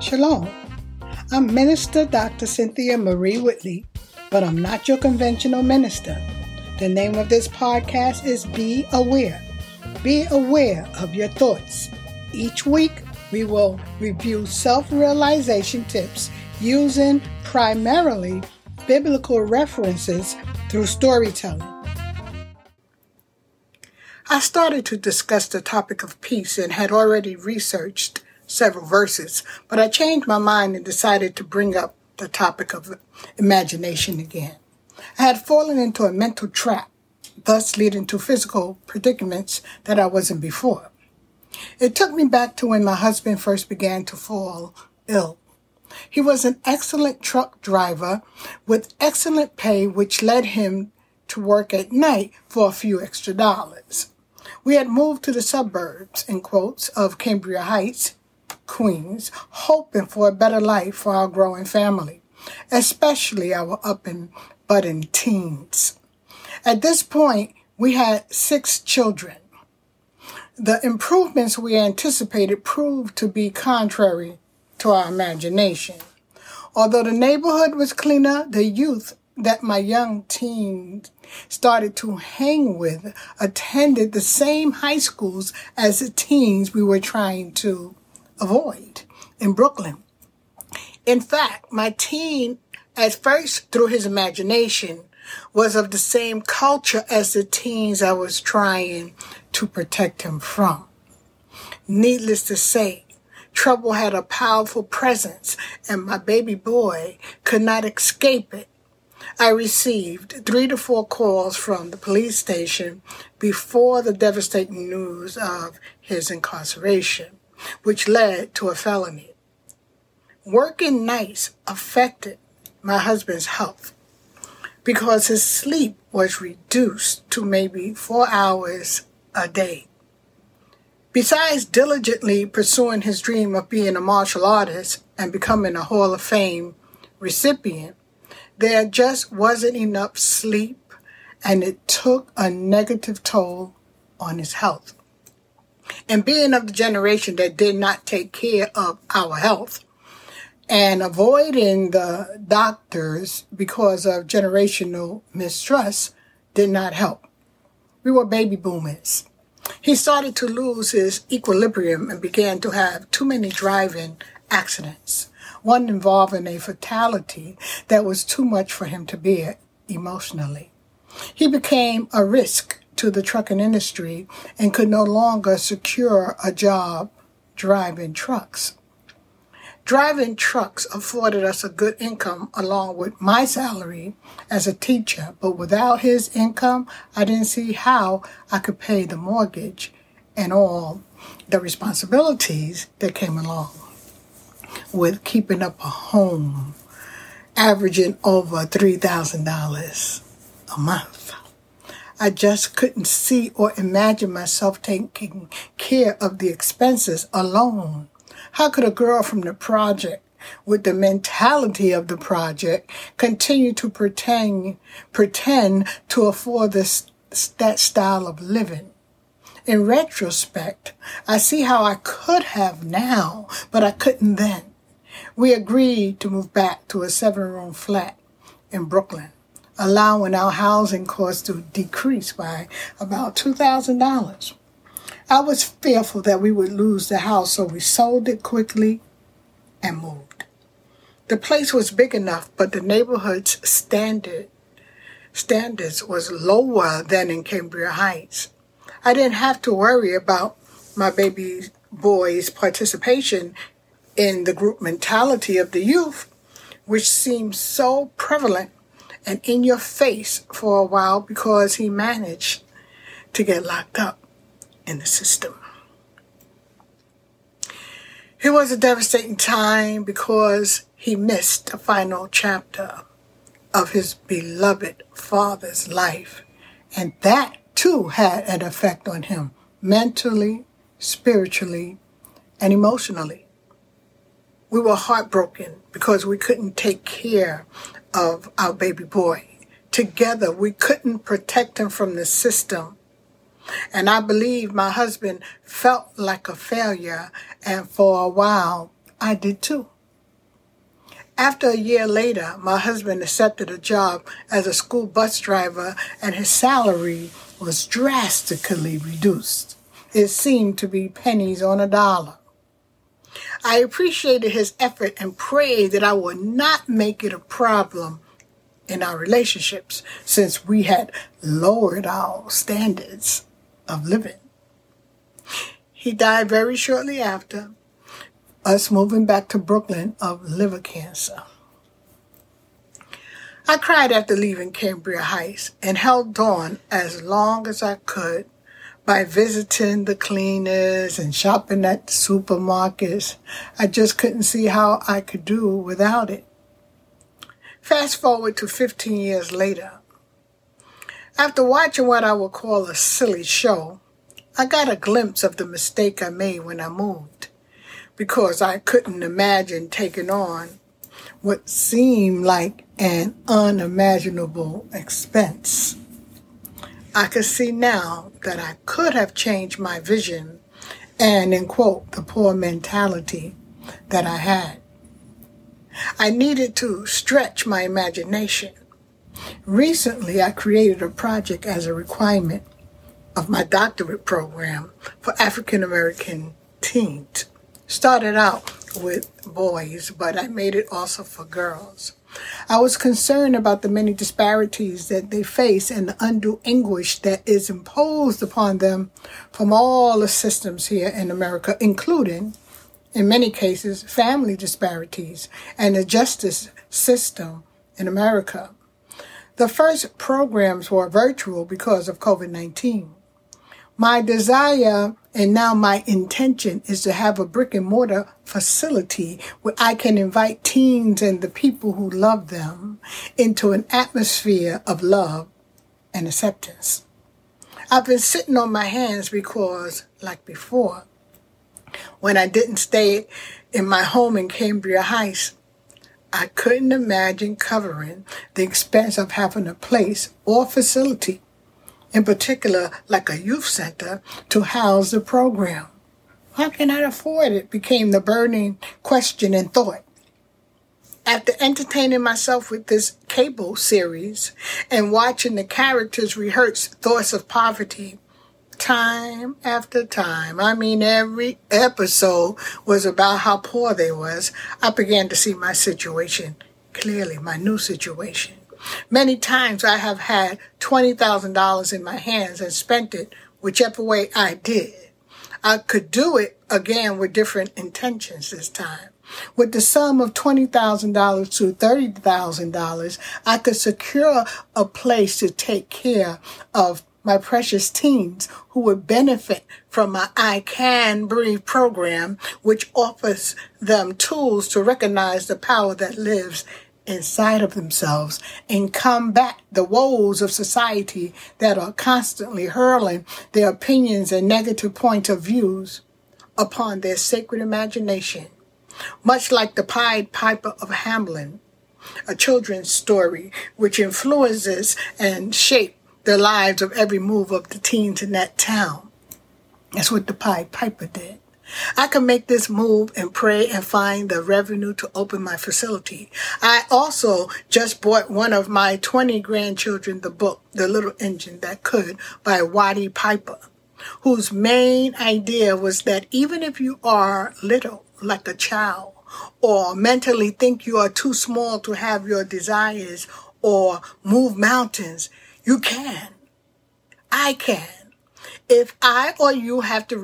Shalom. I'm Minister Dr. Cynthia Marie Whitley, but I'm not your conventional minister. The name of this podcast is Be Aware. Be aware of your thoughts. Each week, we will review self realization tips using primarily biblical references through storytelling. I started to discuss the topic of peace and had already researched several verses, but I changed my mind and decided to bring up the topic of imagination again. I had fallen into a mental trap, thus leading to physical predicaments that I wasn't before. It took me back to when my husband first began to fall ill. He was an excellent truck driver with excellent pay, which led him to work at night for a few extra dollars. We had moved to the suburbs, in quotes, of Cambria Heights, Queens, hoping for a better life for our growing family, especially our up and budding teens. At this point, we had six children. The improvements we anticipated proved to be contrary to our imagination. Although the neighborhood was cleaner, the youth that my young teens started to hang with attended the same high schools as the teens we were trying to avoid in Brooklyn. In fact, my teen, at first through his imagination, was of the same culture as the teens I was trying to protect him from. Needless to say, trouble had a powerful presence and my baby boy could not escape it. I received three to four calls from the police station before the devastating news of his incarceration which led to a felony. Working nights affected my husband's health because his sleep was reduced to maybe four hours a day. Besides diligently pursuing his dream of being a martial artist and becoming a Hall of Fame recipient, there just wasn't enough sleep and it took a negative toll on his health. And being of the generation that did not take care of our health and avoiding the doctors because of generational mistrust did not help. We were baby boomers. He started to lose his equilibrium and began to have too many driving accidents, one involving a fatality that was too much for him to bear emotionally. He became a risk to the trucking industry and could no longer secure a job driving trucks. Driving trucks afforded us a good income along with my salary as a teacher, but without his income, I didn't see how I could pay the mortgage and all the responsibilities that came along with keeping up a home averaging over $3,000 a month. I just couldn't see or imagine myself taking care of the expenses alone. How could a girl from the project with the mentality of the project continue to pretend pretend to afford this that style of living? In retrospect, I see how I could have now, but I couldn't then. We agreed to move back to a seven room flat in Brooklyn allowing our housing costs to decrease by about $2,000. I was fearful that we would lose the house, so we sold it quickly and moved. The place was big enough, but the neighborhood's standard standards was lower than in Cambria Heights. I didn't have to worry about my baby boy's participation in the group mentality of the youth, which seemed so prevalent and in your face for a while because he managed to get locked up in the system. It was a devastating time because he missed the final chapter of his beloved father's life. And that too had an effect on him mentally, spiritually, and emotionally. We were heartbroken because we couldn't take care of our baby boy. Together, we couldn't protect him from the system. And I believe my husband felt like a failure, and for a while, I did too. After a year later, my husband accepted a job as a school bus driver and his salary was drastically reduced. It seemed to be pennies on a dollar. I appreciated his effort and prayed that I would not make it a problem in our relationships since we had lowered our standards of living. He died very shortly after us moving back to Brooklyn of liver cancer. I cried after leaving Cambria Heights and held on as long as I could by visiting the cleaners and shopping at the supermarkets. I just couldn't see how I could do without it. Fast forward to 15 years later. After watching what I would call a silly show, I got a glimpse of the mistake I made when I moved because I couldn't imagine taking on what seemed like an unimaginable expense. I could see now that I could have changed my vision and, in quote, the poor mentality that I had. I needed to stretch my imagination. Recently, I created a project as a requirement of my doctorate program for African American teens. Started out with boys, but I made it also for girls. I was concerned about the many disparities that they face and the undue anguish that is imposed upon them from all the systems here in America, including, in many cases, family disparities and the justice system in America. The first programs were virtual because of COVID 19. My desire and now my intention is to have a brick and mortar facility where I can invite teens and the people who love them into an atmosphere of love and acceptance. I've been sitting on my hands because, like before, when I didn't stay in my home in Cambria Heights, I couldn't imagine covering the expense of having a place or facility in particular like a youth center, to house the program. How can I afford it? became the burning question and thought. After entertaining myself with this cable series and watching the characters rehearse thoughts of poverty time after time, I mean every episode was about how poor they was, I began to see my situation clearly, my new situation. Many times I have had $20,000 in my hands and spent it whichever way I did. I could do it again with different intentions this time. With the sum of $20,000 to $30,000, I could secure a place to take care of my precious teens who would benefit from my I Can Breathe program, which offers them tools to recognize the power that lives inside of themselves and combat the woes of society that are constantly hurling their opinions and negative point of views upon their sacred imagination. Much like the Pied Piper of Hamelin, a children's story which influences and shapes the lives of every move of the teens in that town. That's what the Pied Piper did. I can make this move and pray and find the revenue to open my facility. I also just bought one of my 20 grandchildren the book, The Little Engine That Could by Watty Piper, whose main idea was that even if you are little, like a child, or mentally think you are too small to have your desires or move mountains, you can. I can. If I or you have to